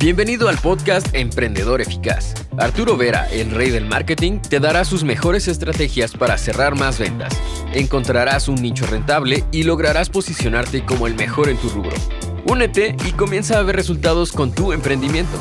Bienvenido al podcast Emprendedor Eficaz. Arturo Vera, el rey del marketing, te dará sus mejores estrategias para cerrar más ventas. Encontrarás un nicho rentable y lograrás posicionarte como el mejor en tu rubro. Únete y comienza a ver resultados con tu emprendimiento.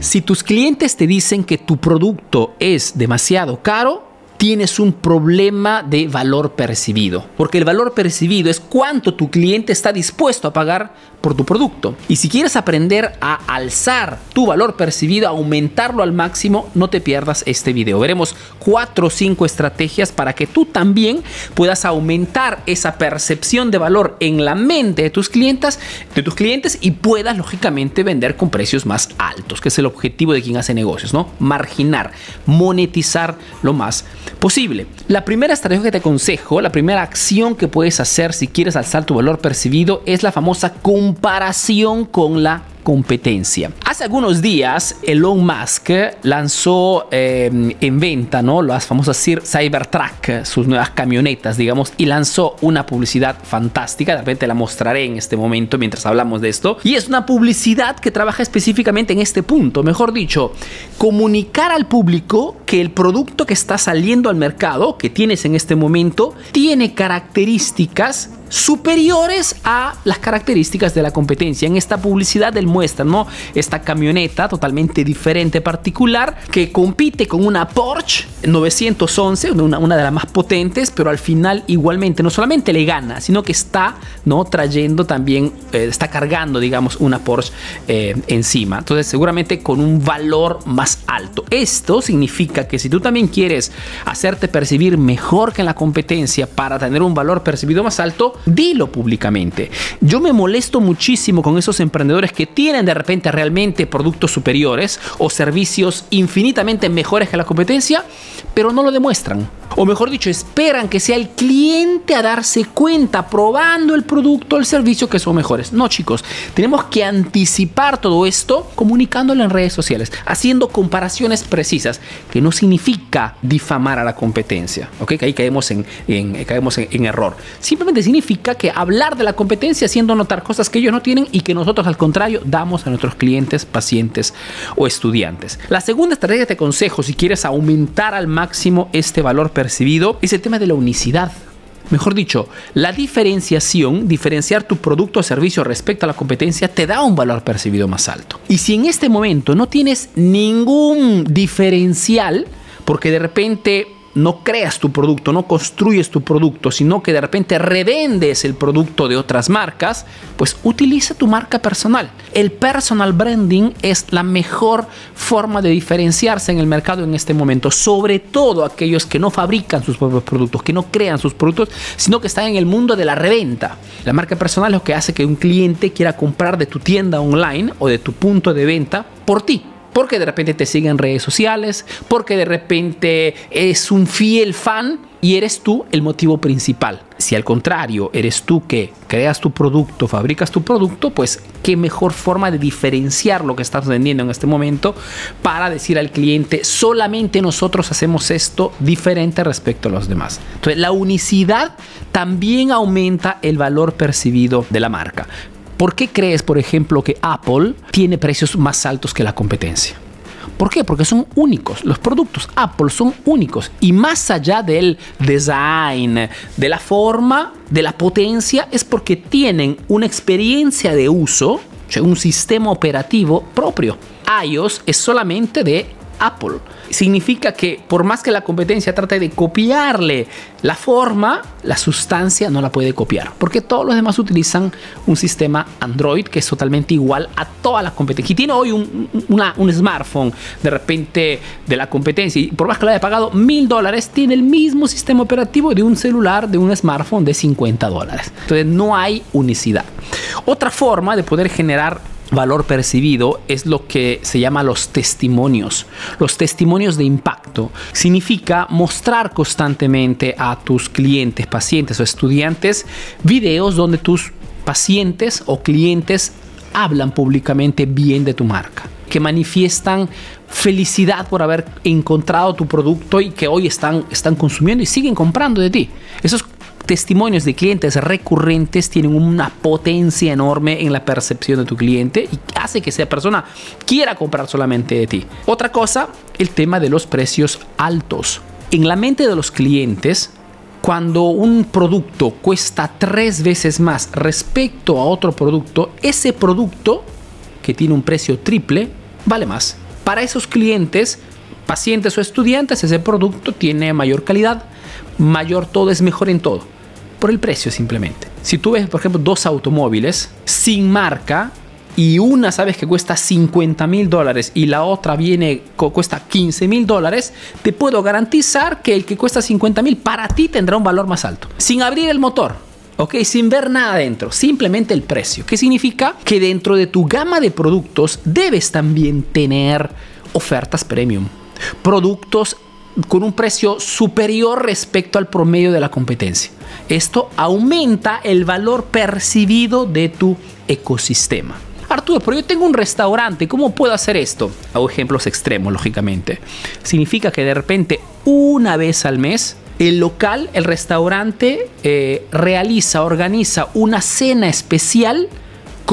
Si tus clientes te dicen que tu producto es demasiado caro, tienes un problema de valor percibido. Porque el valor percibido es cuánto tu cliente está dispuesto a pagar por tu producto. Y si quieres aprender a alzar tu valor percibido, aumentarlo al máximo, no te pierdas este video. Veremos cuatro o cinco estrategias para que tú también puedas aumentar esa percepción de valor en la mente de tus clientes, de tus clientes y puedas lógicamente vender con precios más altos, que es el objetivo de quien hace negocios, ¿no? Marginar, monetizar lo más posible. La primera estrategia que te aconsejo, la primera acción que puedes hacer si quieres alzar tu valor percibido es la famosa comparación con la competencia. Hace algunos días Elon Musk lanzó em, en venta ¿no? las famosas Cybertruck, sus nuevas camionetas, digamos, y lanzó una publicidad fantástica. De repente la mostraré en este momento mientras hablamos de esto. Y es una publicidad que trabaja específicamente en este punto. Mejor dicho, comunicar al público que el producto que está saliendo al mercado, que tienes en este momento, tiene características superiores a las características de la competencia. En esta publicidad él muestra, ¿no? Esta camioneta totalmente diferente, particular, que compite con una Porsche 911, una, una de las más potentes, pero al final igualmente no solamente le gana, sino que está, ¿no? Trayendo también, eh, está cargando, digamos, una Porsche eh, encima. Entonces seguramente con un valor más alto. Esto significa que si tú también quieres hacerte percibir mejor que en la competencia para tener un valor percibido más alto, dilo públicamente. Yo me molesto muchísimo con esos emprendedores que tienen de repente realmente productos superiores o servicios infinitamente mejores que la competencia, pero no lo demuestran. O mejor dicho, esperan que sea el cliente a darse cuenta, probando el producto o el servicio que son mejores. No, chicos, tenemos que anticipar todo esto comunicándolo en redes sociales, haciendo comparaciones precisas, que no significa difamar a la competencia. ¿ok? Que ahí caemos en, caemos en error. Simplemente significa que hablar de la competencia haciendo notar cosas que ellos no tienen y que nosotros al contrario damos a nuestros clientes, pacientes o estudiantes. La segunda estrategia te aconsejo si quieres aumentar al máximo este valor percibido es el tema de la unicidad. Mejor dicho, la diferenciación, diferenciar tu producto o servicio respecto a la competencia, te da un valor percibido más alto. Y si en este momento no tienes ningún diferencial, porque de repente no creas tu producto, no construyes tu producto, sino que de repente revendes el producto de otras marcas, pues utiliza tu marca personal. El personal branding es la mejor forma de diferenciarse en el mercado en este momento, sobre todo aquellos que no fabrican sus propios productos, que no crean sus productos, sino que están en el mundo de la reventa. La marca personal es lo que hace que un cliente quiera comprar de tu tienda online o de tu punto de venta por ti porque de repente te siguen en redes sociales, porque de repente es un fiel fan y eres tú el motivo principal. Si al contrario eres tú que creas tu producto, fabricas tu producto, pues qué mejor forma de diferenciar lo que estás vendiendo en este momento para decir al cliente, solamente nosotros hacemos esto diferente respecto a los demás. Entonces la unicidad también aumenta el valor percibido de la marca. ¿Por qué crees, por ejemplo, que Apple tiene precios más altos que la competencia? ¿Por qué? Porque son únicos. Los productos Apple son únicos. Y más allá del design, de la forma, de la potencia, es porque tienen una experiencia de uso, un sistema operativo propio. iOS es solamente de Apple. Significa que por más que la competencia trate de copiarle la forma, la sustancia no la puede copiar, porque todos los demás utilizan un sistema Android que es totalmente igual a toda la competencia. Y tiene hoy un, un smartphone de repente de la competencia, y por más que lo haya pagado mil dólares, tiene el mismo sistema operativo de un celular, de un smartphone de 50 dólares. Entonces no hay unicidad. Otra forma de poder generar valor percibido es lo que se llama los testimonios. Los testimonios de impacto significa mostrar constantemente a tus clientes, pacientes o estudiantes videos donde tus pacientes o clientes hablan públicamente bien de tu marca, que manifiestan felicidad por haber encontrado tu producto y que hoy están, están consumiendo y siguen comprando de ti. Eso es testimonios de clientes recurrentes tienen una potencia enorme en la percepción de tu cliente y hace que esa persona quiera comprar solamente de ti. Otra cosa, el tema de los precios altos. En la mente de los clientes, cuando un producto cuesta tres veces más respecto a otro producto, ese producto que tiene un precio triple vale más. Para esos clientes, pacientes o estudiantes, ese producto tiene mayor calidad, mayor todo, es mejor en todo. Por el precio simplemente. Si tú ves, por ejemplo, dos automóviles sin marca y una sabes que cuesta 50 mil dólares y la otra viene cuesta 15 mil dólares, te puedo garantizar que el que cuesta 50 mil para ti tendrá un valor más alto. Sin abrir el motor, ¿ok? Sin ver nada dentro, simplemente el precio. ¿Qué significa? Que dentro de tu gama de productos debes también tener ofertas premium. Productos con un precio superior respecto al promedio de la competencia. Esto aumenta el valor percibido de tu ecosistema. Arturo, pero yo tengo un restaurante, ¿cómo puedo hacer esto? Hago ejemplos extremos, lógicamente. Significa que de repente una vez al mes el local, el restaurante, eh, realiza, organiza una cena especial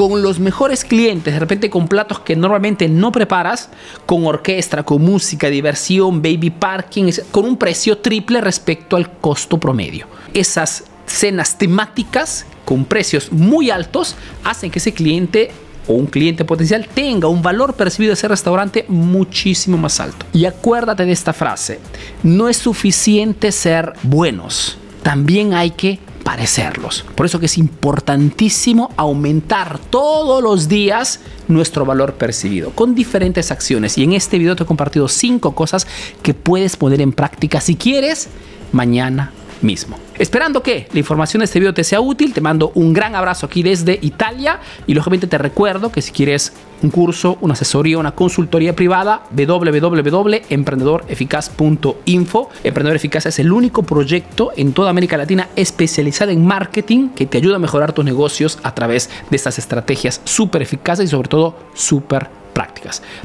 con los mejores clientes, de repente con platos que normalmente no preparas, con orquesta, con música, diversión, baby parking, con un precio triple respecto al costo promedio. Esas cenas temáticas con precios muy altos hacen que ese cliente o un cliente potencial tenga un valor percibido de ese restaurante muchísimo más alto. Y acuérdate de esta frase, no es suficiente ser buenos, también hay que parecerlos. Por eso que es importantísimo aumentar todos los días nuestro valor percibido con diferentes acciones. Y en este video te he compartido cinco cosas que puedes poner en práctica si quieres mañana mismo. Esperando que la información de este video te sea útil, te mando un gran abrazo aquí desde Italia y lógicamente te recuerdo que si quieres un curso, una asesoría, una consultoría privada, www.emprendedoreficaz.info. Emprendedor Eficaz es el único proyecto en toda América Latina especializado en marketing que te ayuda a mejorar tus negocios a través de estas estrategias súper eficaces y sobre todo súper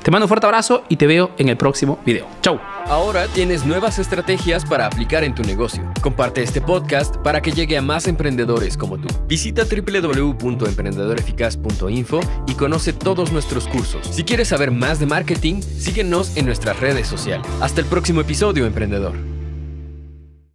Te mando un fuerte abrazo y te veo en el próximo video. Chau. Ahora tienes nuevas estrategias para aplicar en tu negocio. Comparte este podcast para que llegue a más emprendedores como tú. Visita www.emprendedoreficaz.info y conoce todos nuestros cursos. Si quieres saber más de marketing, síguenos en nuestras redes sociales. Hasta el próximo episodio, emprendedor.